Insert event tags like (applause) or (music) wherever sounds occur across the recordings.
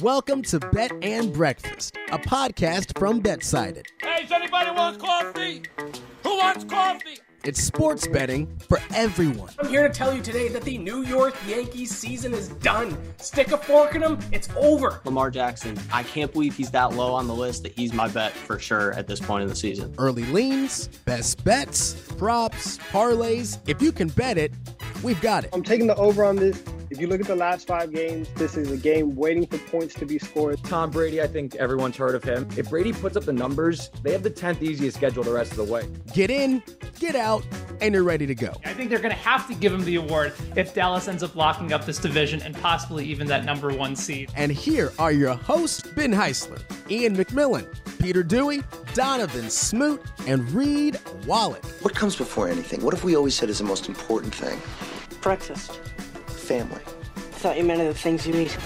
Welcome to Bet and Breakfast, a podcast from BetSided. Hey, does anybody want coffee? Who wants coffee? It's sports betting for everyone. I'm here to tell you today that the New York Yankees season is done. Stick a fork in them, it's over. Lamar Jackson, I can't believe he's that low on the list that he's my bet for sure at this point in the season. Early leans, best bets, props, parlays. If you can bet it, we've got it. I'm taking the over on this. If you look at the last five games, this is a game waiting for points to be scored. Tom Brady, I think everyone's heard of him. If Brady puts up the numbers, they have the 10th easiest schedule the rest of the way. Get in, get out, and you're ready to go. I think they're going to have to give him the award if Dallas ends up locking up this division and possibly even that number one seed. And here are your hosts, Ben Heisler, Iain MacMillan, Peter Dewey, Donovan Smoot, and Reed Wallach. What comes before anything? What if we always said is the most important thing? Breakfast. Family. I thought you meant the things you eat.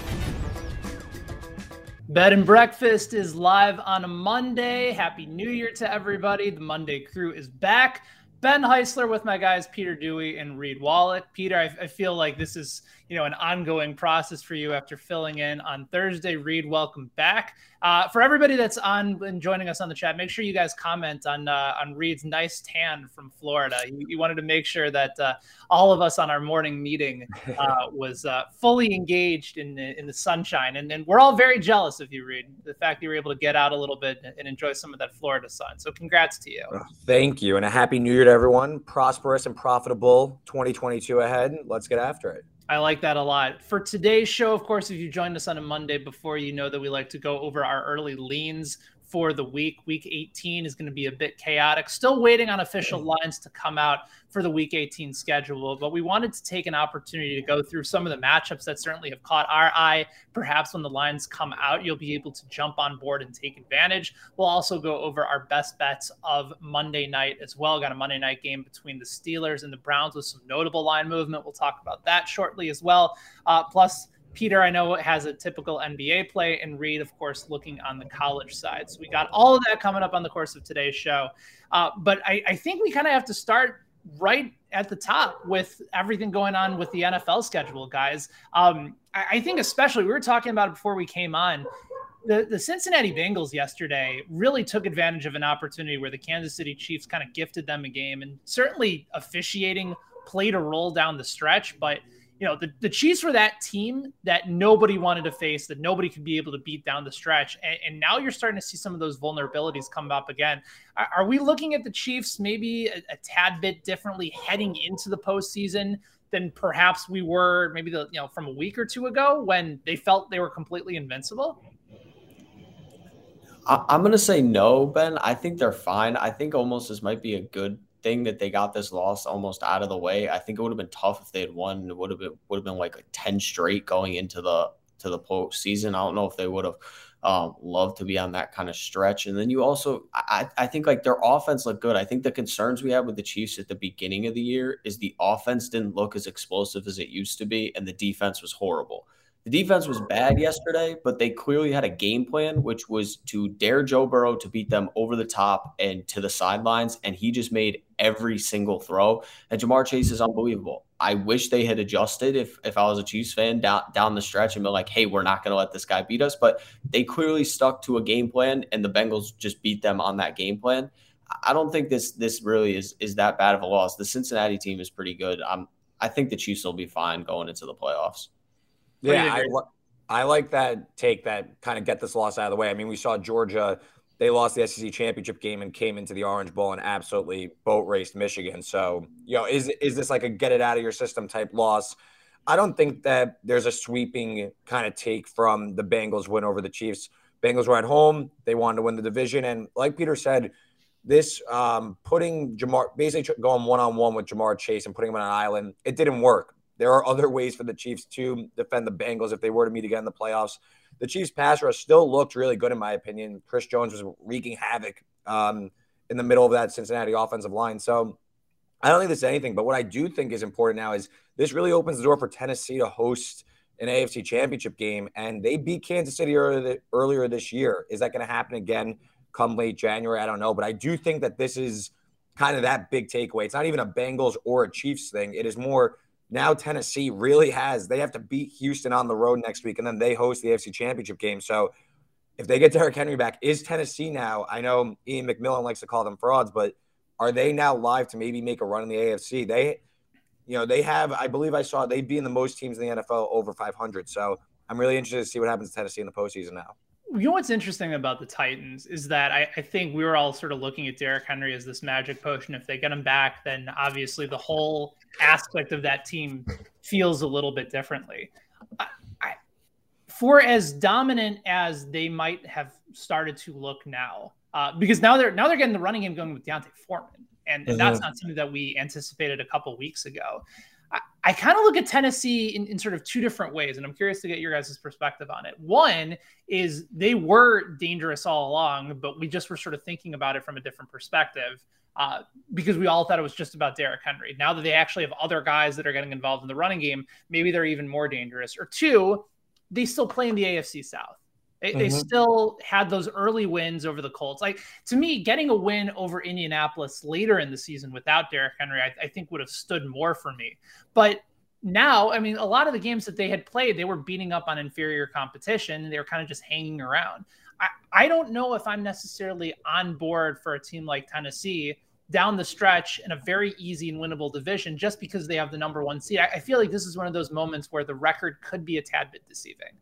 Bet and Breakfast is live on a Monday. Happy New Year to everybody. The Monday crew is back. Ben Heisler with my guys Peter Dewey and Reed Wallach. Peter, I, I, feel like this is you know an ongoing process for you after filling in on Thursday. Reed, welcome back. Uh, for everybody that's on and joining us on the chat, make sure you guys comment on uh, on Reed's nice tan from Florida. You, you wanted to make sure that uh, all of us on our morning meeting uh, (laughs) was uh, fully engaged in in the sunshine, and, and we're all very jealous of you, Reed. The fact that you were able to get out a little bit and enjoy some of that Florida sun. So, congrats to you. Oh, thank you, and a happy New Year to everyone. Prosperous and profitable 2022 ahead. Let's get after it. I like that a lot. For today's show, of course, if you joined us on a Monday before, you know that we like to go over our early leans for the week. Week 18 is going to be a bit chaotic. Still waiting on official lines to come out for the week 18 schedule, but we wanted to take an opportunity to go through some of the matchups that certainly have caught our eye. Perhaps when the lines come out, you'll be able to jump on board and take advantage. We'll also go over our best bets of Monday night as well. Got a Monday night game between the Steelers and the Browns with some notable line movement. We'll talk about that shortly as well. Uh, plus, Peter, I know, has a typical NBA play, and Reed, of course, looking on the college side. So we got all of that coming up on the course of today's show. Uh, but I, I think we kind of have to start right at the top with everything going on with the NFL schedule, guys. Um, I, I think, especially, we were talking about it before we came on. The, the Cincinnati Bengals yesterday really took advantage of an opportunity where the Kansas City Chiefs kind of gifted them a game, and certainly officiating played a role down the stretch, but you know, the, the Chiefs were that team that nobody wanted to face, that nobody could be able to beat down the stretch. And, and now you're starting to see some of those vulnerabilities come up again. Are, are we looking at the Chiefs maybe a, a, tad bit differently heading into the postseason than perhaps we were maybe the, you know, from a week or two ago when they felt they were completely invincible? I'm going to say no, Ben. I think they're fine. I think almost this might be a good thing that they got this loss almost out of the way. I think it would have been tough if they had won. It would have been would have been like a ten straight going into the to the postseason. I don't know if they would have um, loved to be on that kind of stretch. And then you also, I, I think like their offense looked good. I think the concerns we had with the Chiefs at the beginning of the year is the offense didn't look as explosive as it used to be, and the defense was horrible. The defense was bad yesterday, but they clearly had a game plan, which was to dare Joe Burrow to beat them over the top and to the sidelines. And he just made every single throw. And Ja'Marr Chase is unbelievable. I wish they had adjusted if if I was a Chiefs fan down down the stretch and be like, hey, we're not going to let this guy beat us. But they clearly stuck to a game plan, and the Bengals just beat them on that game plan. I don't think this this really is is that bad of a loss. The Cincinnati team is pretty good. I'm I think the Chiefs will be fine going into the playoffs. Yeah, I, I like that take that kind of get this loss out of the way. I mean, we saw Georgia, they lost the SEC championship game and came into the Orange Bowl and absolutely boat raced Michigan. So, you know, is is this like a get it out of your system type loss? I don't think that there's a sweeping kind of take from the Bengals win over the Chiefs. Bengals were at home. They wanted to win the division. And like Peter said, this um, putting Ja'Marr, basically going one on one with Ja'Marr Chase and putting him on an island, it didn't work. There are other ways for the Chiefs to defend the Bengals if they were to meet again in the playoffs. The Chiefs pass rush still looked really good, in my opinion. Chris Jones was wreaking havoc um, in the middle of that Cincinnati offensive line. So I don't think there's anything. But what I do think is important now is this really opens the door for Tennessee to host an AFC championship game. And they beat Kansas City earlier this year. Is that going to happen again come late January? I don't know. But I do think that this is kind of that big takeaway. It's not even a Bengals or a Chiefs thing. It is more now Tennessee really has they have to beat Houston on the road next week, and then they host the AFC Championship game. So if they get Derrick Henry back, is Tennessee now? I know Iain MacMillan likes to call them frauds, but are they now live to maybe make a run in the AFC? They, you know, they have. I believe I saw they'd be in the most teams in the NFL over 500. So I'm really interested to see what happens to Tennessee in the postseason now. You know what's interesting about the Titans is that I, I, think we were all sort of looking at Derrick Henry as this magic potion. If they get him back, then obviously the whole aspect of that team feels a little bit differently. I, I, for as dominant as they might have started to look now, uh, because now they're now they're getting the running game going with D'Onta Foreman, and, and mm-hmm. that's not something that we anticipated a couple weeks ago. I, kind of look at Tennessee in, in, sort of two different ways, and I'm curious to get your guys' perspective on it. One is they were dangerous all along, but we just were sort of thinking about it from a different perspective uh, because we all thought it was just about Derrick Henry. Now that they actually have other guys that are getting involved in the running game, maybe they're even more dangerous. Or two, they still play in the AFC South. They, mm-hmm. they, still had those early wins over the Colts. Like to me, getting a win over Indianapolis later in the season without Derrick Henry, I, I, think would have stood more for me. But now, I mean, a lot of the games that they had played, they were beating up on inferior competition and they were kind of just hanging around. I, I don't know if I'm necessarily on board for a team like Tennessee down the stretch in a very easy and winnable division just because they have the number one seed. I, I feel like this is one of those moments where the record could be a tad bit deceiving.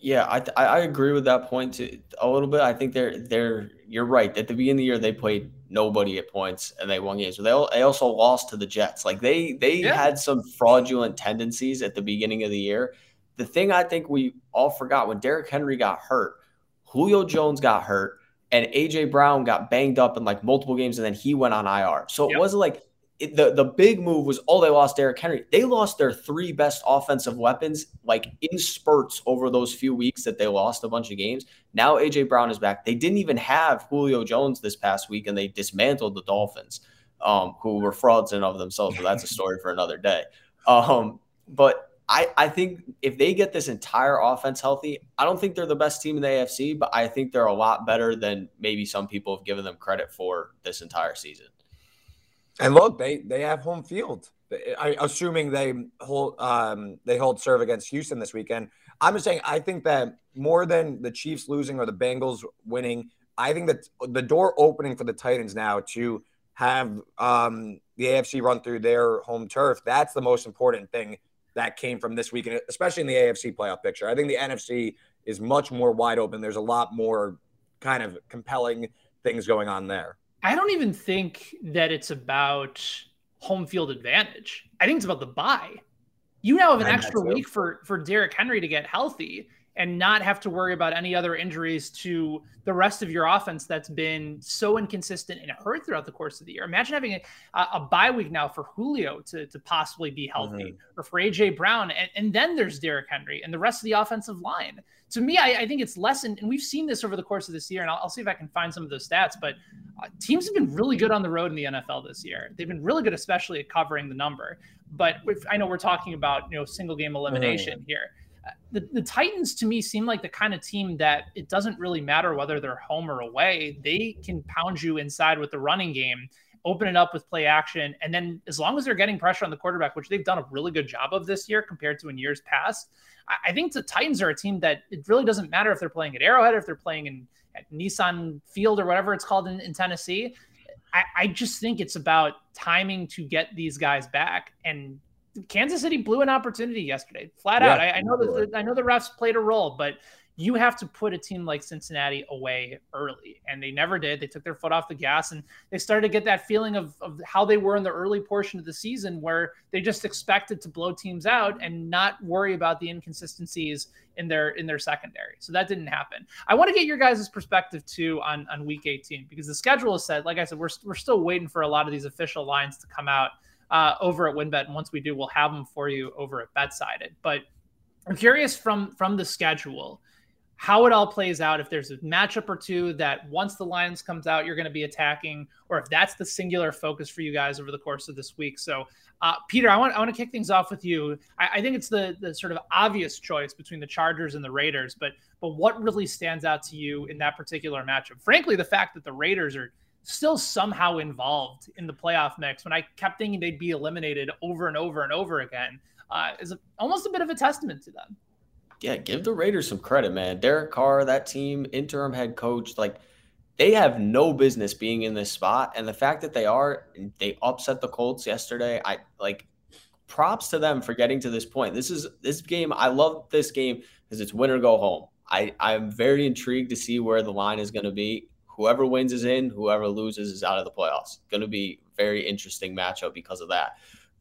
Yeah, I, I agree with that point too, a little bit. I think they're they're you're right. At the beginning of the year, they played nobody at points and they won games. But they, they also lost to the Jets. Like they they yeah. had some fraudulent tendencies at the beginning of the year. The thing I think we all forgot when Derrick Henry got hurt, Julio Jones got hurt, and AJ Brown got banged up in like multiple games, and then he went on IR. So yep. it wasn't like it, the the big move was oh they lost Derrick Henry. They lost their three best offensive weapons like in spurts over those few weeks that they lost a bunch of games. Now AJ Brown is back. They didn't even have Julio Jones this past week, and they dismantled the Dolphins, um, who were frauds in of themselves. But that's a story for another day. Um, but I, I think if they get this entire offense healthy, I don't think they're the best team in the AFC, but I think they're a lot better than maybe some people have given them credit for this entire season. And look, they they have home field. I, assuming they hold um, they hold serve against Houston this weekend. I'm just saying I think that more than the Chiefs losing or the Bengals winning, I think that the door opening for the Titans now to have um, the AFC run through their home turf. That's the most important thing that came from this weekend, especially in the AFC playoff picture. I think the NFC is much more wide open. There's a lot more kind of compelling things going on there. I don't even think that it's about home field advantage. I think it's about the bye. You now have an extra week for for Derrick Henry to get healthy and not have to worry about any other injuries to the rest of your offense that's been so inconsistent and hurt throughout the course of the year. Imagine having a, a bye week now for Julio to, to possibly be healthy mm-hmm. or for AJ Brown. And, and, then there's Derrick Henry and the rest of the offensive line. To me, I, I think it's lessened, and we've seen this over the course of this year, and I'll, I'll see if I can find some of those stats, but uh, teams have been really good on the road in the NFL this year. They've been really good, especially at covering the number. But if, I know we're talking about, you know, single game elimination mm-hmm. here the, the Titans to me seem like the kind of team that it doesn't really matter whether they're home or away. They can pound you inside with the running game, open it up with play action. And then as long as they're getting pressure on the quarterback, which they've done a really good job of this year compared to in years past, I, I think the Titans are a team that it really doesn't matter if they're playing at Arrowhead, or if they're playing in at Nissan Field or whatever it's called in, in Tennessee. I, I just think it's about timing to get these guys back. And Kansas City blew an opportunity yesterday, flat yeah, out. I, I know that I know the refs played a role, but you have to put a team like Cincinnati away early, and they never did. They took their foot off the gas, and they started to get that feeling of, of how they were in the early portion of the season, where they just expected to blow teams out and not worry about the inconsistencies in their in their secondary. So that didn't happen. I want to get your guys' perspective too on on Week 18 because the schedule is set. Like I said, we're we're still waiting for a lot of these official lines to come out uh, over at WynnBET. And once we do, we'll have them for you over at BetSided. But I'm curious from from the schedule how it all plays out. If there's a matchup or two that once the Lions comes out you're going to be attacking or if that's the singular focus for you guys over the course of this week. So uh, peter i want, I want to kick things off with you. I, I, think it's the, the sort of obvious choice between the chargers and the raiders but but what really stands out to you in that particular matchup? Frankly the fact that the raiders are still somehow involved in the playoff mix when I kept thinking they'd be eliminated over and over and over again uh, is a, almost a bit of a testament to them. Yeah, give the Raiders some credit, man. Derek Carr, that team, interim head coach, like they have no business being in this spot. And the fact that they are, they upset the Colts yesterday. I like props to them for getting to this point. This is this game. I love this game because it's win or go home. I, I'm very intrigued to see where the line is going to be. Whoever wins is in, whoever loses is out of the playoffs. Going to be very interesting matchup because of that.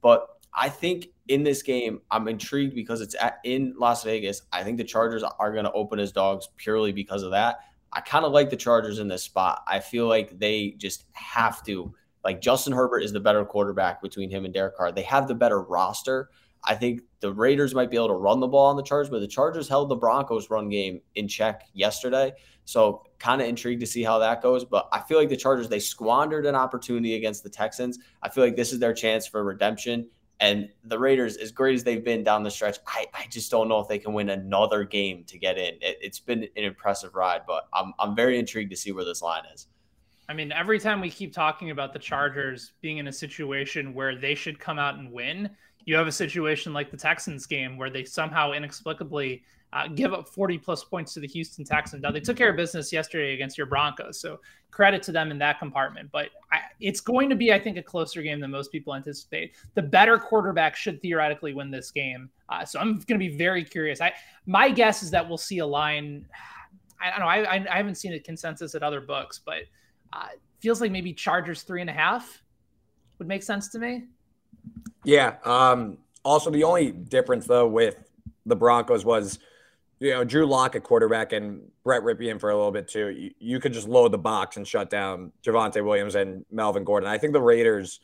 But I think in this game, I'm intrigued because it's at, in Las Vegas. I think the Chargers are going to open as dogs purely because of that. I kind of like the Chargers in this spot. I feel like they just have to. Like Justin Herbert is the better quarterback between him and Derek Carr. They have the better roster. I think the Raiders might be able to run the ball on the Chargers, but the Chargers held the Broncos run game in check yesterday. So kind of intrigued to see how that goes. But I feel like the Chargers, they squandered an opportunity against the Texans. I feel like this is their chance for redemption. And the Raiders, as great as they've been down the stretch, I, I just don't know if they can win another game to get in. It, has been an impressive ride, but I'm, I'm very intrigued to see where this line is. I mean, every time we keep talking about the Chargers being in a situation where they should come out and win, you have a situation like the Texans game where they somehow inexplicably uh, give up 40 plus points to the Houston Texans. Now, they took care of business yesterday against your Broncos. So credit to them in that compartment. But I, it's going to be, I think, a closer game than most people anticipate. The better quarterback should theoretically win this game. Uh, so I'm going to be very curious. I My guess is that we'll see a line. (sighs) I don't know. I, I haven't seen a consensus at other books, but uh, feels like maybe Chargers three and a half would make sense to me. Yeah. Um, also, the only difference though with the Broncos was you know, Drew Lock at quarterback and Brett Rypien for a little bit too. You, you, could just load the box and shut down Javonte Williams and Melvin Gordon. I think the Raiders,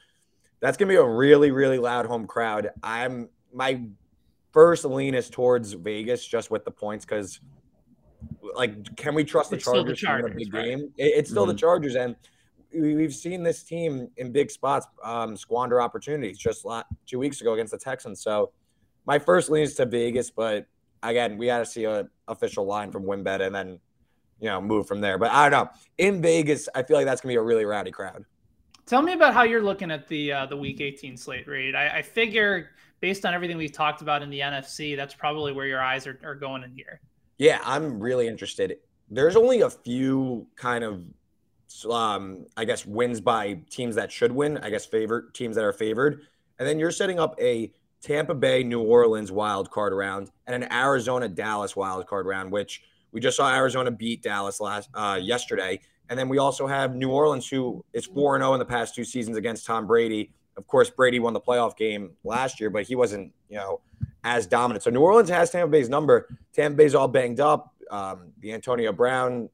that's going to be a really, really loud home crowd. I'm my first lean is towards Vegas just with the points because, like, can we trust the it's Chargers, the Chargers in a big right? game? It, it's still mm-hmm. the Chargers, and we've seen this team in big spots um, squander opportunities just two weeks ago against the Texans. So my first lean is to Vegas, but again, we got to see an official line from WynnBET and then, you know, move from there. But I don't know. In Vegas, I feel like that's gonna be a really rowdy crowd. Tell me about how you're looking at the uh, the Week 18 slate, Reed. I, I, figure based on everything we've talked about in the NFC, that's probably where your eyes are, are going in here. Yeah, I'm really interested. There's only a few kind of, um, I guess, wins by teams that should win. I guess favorite teams that are favored, and then you're setting up a Tampa Bay, New Orleans wild card round, and an Arizona Dallas wild card round, which we just saw Arizona beat Dallas last uh, yesterday. And then we also have New Orleans, who is 4 0 in the past two seasons against Tom Brady. Of course, Brady won the playoff game last year, but he wasn't, you know, as dominant. So New Orleans has Tampa Bay's number. Tampa Bay's all banged up. Um, the Antonio Brown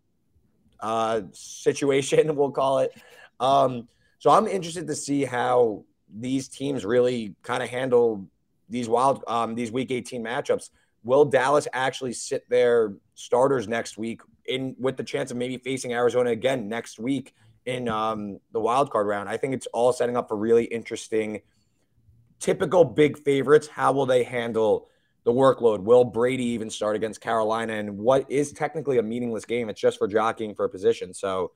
uh, situation, (laughs) we'll call it. Um, so I'm interested to see how these teams really kind of handle these wild um, these week 18 matchups. Will Dallas actually sit their starters next week in with the chance of maybe facing Arizona again next week in um, the wild card round? I think it's all setting up for really interesting, typical big favorites. How will they handle the workload? Will Brady even start against Carolina? And what is technically a meaningless game? It's just for jockeying for a position. So,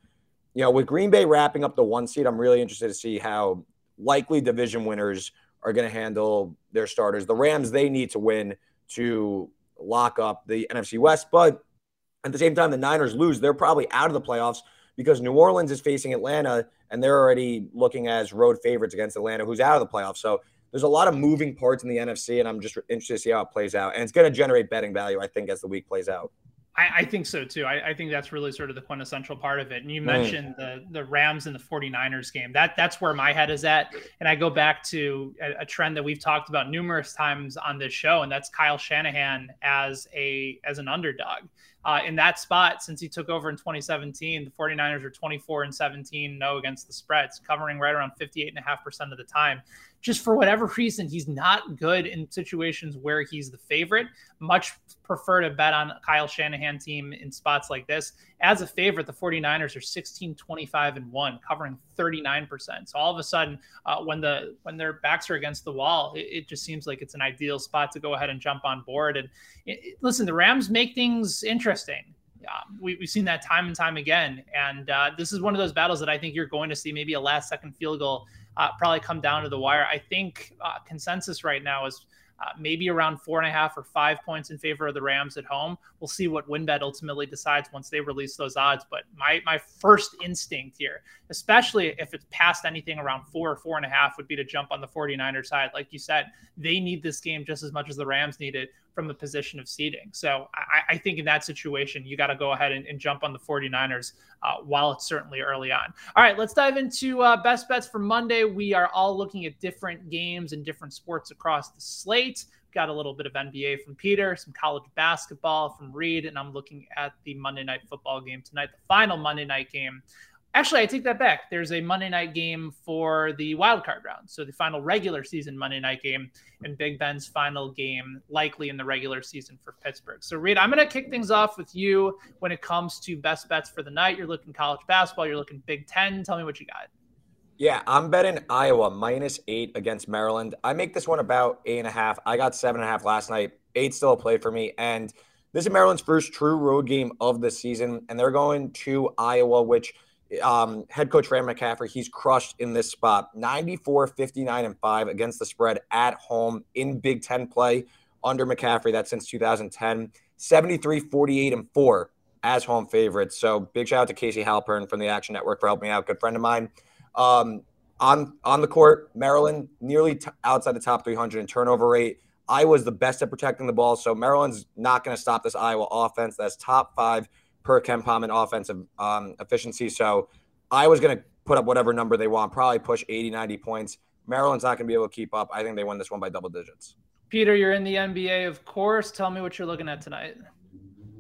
you know, with Green Bay wrapping up the one seed, I'm really interested to see how likely division winners are going to handle their starters. The Rams, they need to win to lock up the NFC West. But at the same time, the Niners lose. They're probably out of the playoffs because New Orleans is facing Atlanta and they're already looking as road favorites against Atlanta, who's out of the playoffs. So there's a lot of moving parts in the NFC, and I'm just interested to see how it plays out. And it's going to generate betting value, I think, as the week plays out. I, I, think so too. I, I, think that's really sort of the quintessential part of it. And you mentioned the the Rams and the 49ers game. That that's where my head is at. And I go back to a, a, trend that we've talked about numerous times on this show, and that's Kyle Shanahan as a as an underdog. Uh, in that spot, since he took over in 2017, the 49ers are 24 and 17 no against the spreads, covering right around 58.5% of the time just for whatever reason, he's not good in situations where he's the favorite. Much prefer to bet on Kyle Shanahan team in spots like this. As a favorite, the 49ers are 16, 25, and 1, covering 39%. So all of a sudden, uh, when the when their backs are against the wall, it, it, just seems like it's an ideal spot to go ahead and jump on board. And it, listen, the Rams make things interesting Um, we, have seen that time and time again. And uh, this is one of those battles that I think you're going to see maybe a last second field goal uh, probably come down to the wire. I think uh, consensus right now is uh, maybe around four and a half or five points in favor of the Rams at home. We'll see what WynnBET ultimately decides once they release those odds. But my my first instinct here, especially if it's past anything around four or four and a half, would be to jump on the 49er side. Like you said, they need this game just as much as the Rams need it from the position of seeding. So I, I think in that situation, you got to go ahead and, and, jump on the 49ers uh, while it's certainly early on. All right, let's dive into uh, best bets for Monday. We are all looking at different games and different sports across the slate. Got a little bit of NBA from Peter, some college basketball from Reed, and I'm looking at the Monday night football game tonight, the final Monday night game Actually, I take that back. There's a Monday night game for the wild card round. So the final regular season Monday night game and Big Ben's final game, likely in the regular season for Pittsburgh. So, Reed, I'm going to kick things off with you when it comes to best bets for the night. You're looking college basketball, you're looking Big Ten. Tell me what you got. Yeah, I'm betting Iowa minus eight against Maryland. I make this one about eight and a half. I got seven and a half last night. Eight still a play for me. And this is Maryland's first true road game of the season. And they're going to Iowa, which – um, head coach Fran McCaffery, he's crushed in this spot 94, 59, and 5 against the spread at home in Big Ten play under McCaffery. That's since 2010. 73, 48, and 4 as home favorites. So big shout out to Casey Halpern from the Action Network for helping out. Good friend of mine. Um, on on the court, Maryland nearly t- outside the top 300 in turnover rate. Iowa's the best at protecting the ball, so Maryland's not going to stop this Iowa offense. That's top five per KenPom in offensive um, efficiency. So I was going to put up whatever number they want, probably push 80, 90 points. Maryland's not going to be able to keep up. I think they win this one by double digits. Peter, you're in the NBA, of course. Tell me what you're looking at tonight.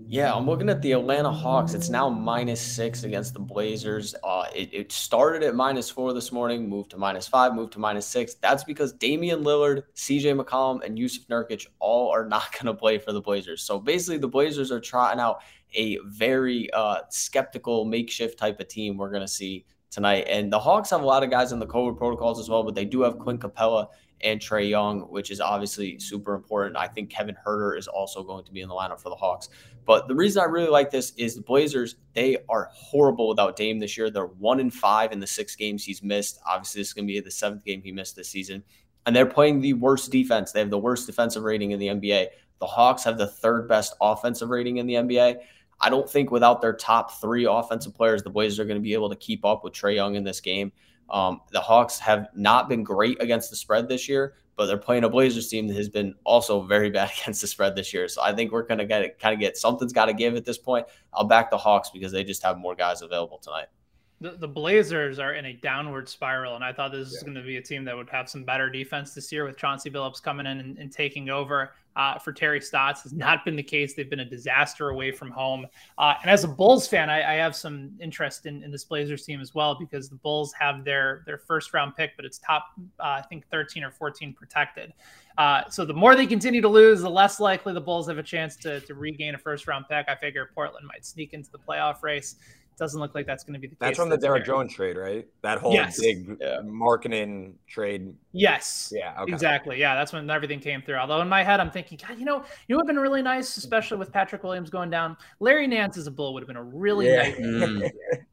Yeah, I'm looking at the Atlanta Hawks. It's now minus six against the Blazers. Uh, it, it, started at minus four this morning, moved to minus five, moved to minus six. That's because Damian Lillard, CJ McCollum, and Jusuf Nurkic all are (laughs) not going to play for the Blazers. So basically, the Blazers are trotting out a very uh, skeptical makeshift type of team we're going to see tonight. And the Hawks have a lot of guys in the COVID protocols as well, but they do have Clint Capela and Trae Young, which is obviously super important. I think Kevin Huerter is also going to be in the lineup for the Hawks. But the reason I really like this is the Blazers, they are horrible without Dame this year. They're one in five in the six games he's missed. Obviously, this is going to be the seventh game he missed this season. And they're playing the worst defense. They have the worst defensive rating in the NBA. The Hawks have the third best offensive rating in the NBA. I don't think without their top three offensive players, the Blazers are going to be able to keep up with Trae Young in this game. Um, the Hawks have not been great against the spread this year, but they're playing a Blazers team that has been also very (laughs) bad against the spread this year. So I think we're going to get kind of get something's got to give at this point. I'll back the Hawks because they just have more guys available tonight. The, the Blazers are in a downward spiral, and I thought this yeah. was going to be a team that would have some better defense this year with Chauncey Billups coming in and, and taking over uh, for Terry Stotts has not been the case. They've been a disaster away from home. Uh, and as a Bulls fan, I, I have some interest in, in, this Blazers team as well because the Bulls have their their first round pick, but it's top uh, I think 13 or 14 protected. Uh, so the more they continue to lose, the less likely the Bulls have a chance to, to regain a first round pick. I figure Portland might sneak into the playoff race doesn't look like that's going to be the that's case. That's from the Derrick Jones trade, right? That whole yes. big yeah. Markkanen trade. Yes. Yeah. Okay. Exactly. Yeah. That's when everything came through. Although in my head, I'm thinking, God, you know, you would have been really nice, especially with Patrick Williams going down. Larry Nance as a bull would have been a really yeah. nice. (laughs)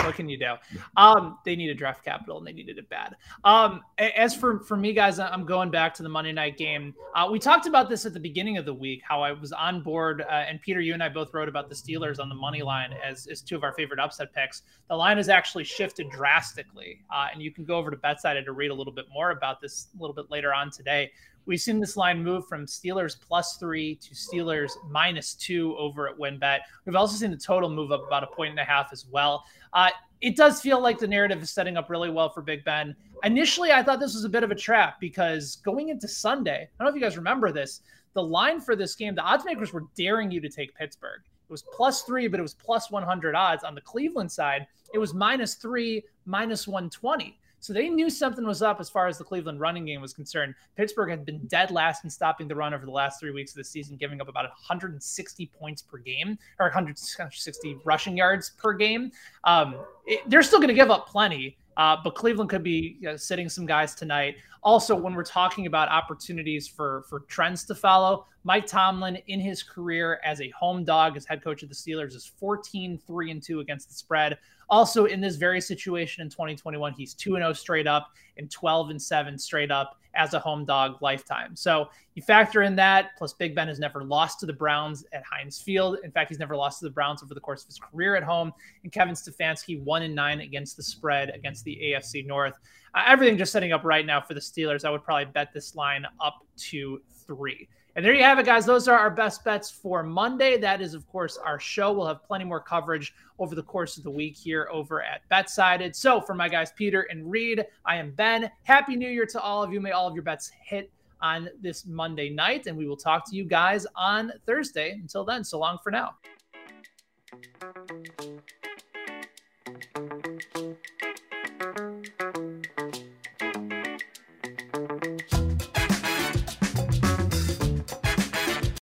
What can you do? Um, they needed draft capital and they needed it bad. Um, as for for me, guys, I'm going back to the Monday night game. Uh, we talked about this at the beginning of the week, how I was on board, uh, and Peter, you and I both wrote about the Steelers on the money line as, as two of our favorite upset picks. The line has actually shifted drastically, uh, and you can go over to BetSided to read a little bit more about this a little bit later on today. We've seen this line move from Steelers plus three to Steelers minus two over at WynnBET. We've also seen the total move up about a point and a half as well. Uh, it does feel like the narrative is setting up really well for Big Ben. Initially, I thought this was a bit of a trap because going into Sunday, I don't know if you guys remember this, the line for this game, the odds makers were daring you to take Pittsburgh. It was plus three, but it was plus 100 odds. On the Cleveland side, it was minus three, minus 120. So they knew something was up as far as the Cleveland running game was concerned. Pittsburgh had been dead last in stopping the run over the last three weeks of the season, giving up about 160 points per game or 160 rushing yards per game. Um, it, they're still going to give up plenty. Uh, but Cleveland could be you know, sitting some guys tonight. Also, when we're talking about opportunities for for trends to follow, Mike Tomlin in his career as a home dog, as head coach of the Steelers, is 14 3 and 2 against the spread. Also, in this very situation in 2021, he's 2 0 straight up and 12 and 7 straight up as a home dog lifetime. So you factor in that, plus Big Ben has never lost to the Browns at Heinz Field. In fact, he's never lost to the Browns over the course of his career at home. And Kevin Stefanski, 1 and 9 against the spread against the AFC North. Uh, everything just setting up right now for the Steelers. I would probably bet this line up to three. And there you have it, guys. Those are our best bets for Monday. That is, of course, our show. We'll have plenty more coverage over the course of the week here over at BetSided. So, for my guys, Peter and Reed, I am Ben. Happy New Year to all of you. May all of your bets hit on this Monday night. And we will talk to you guys on Thursday. Until then, so long for now.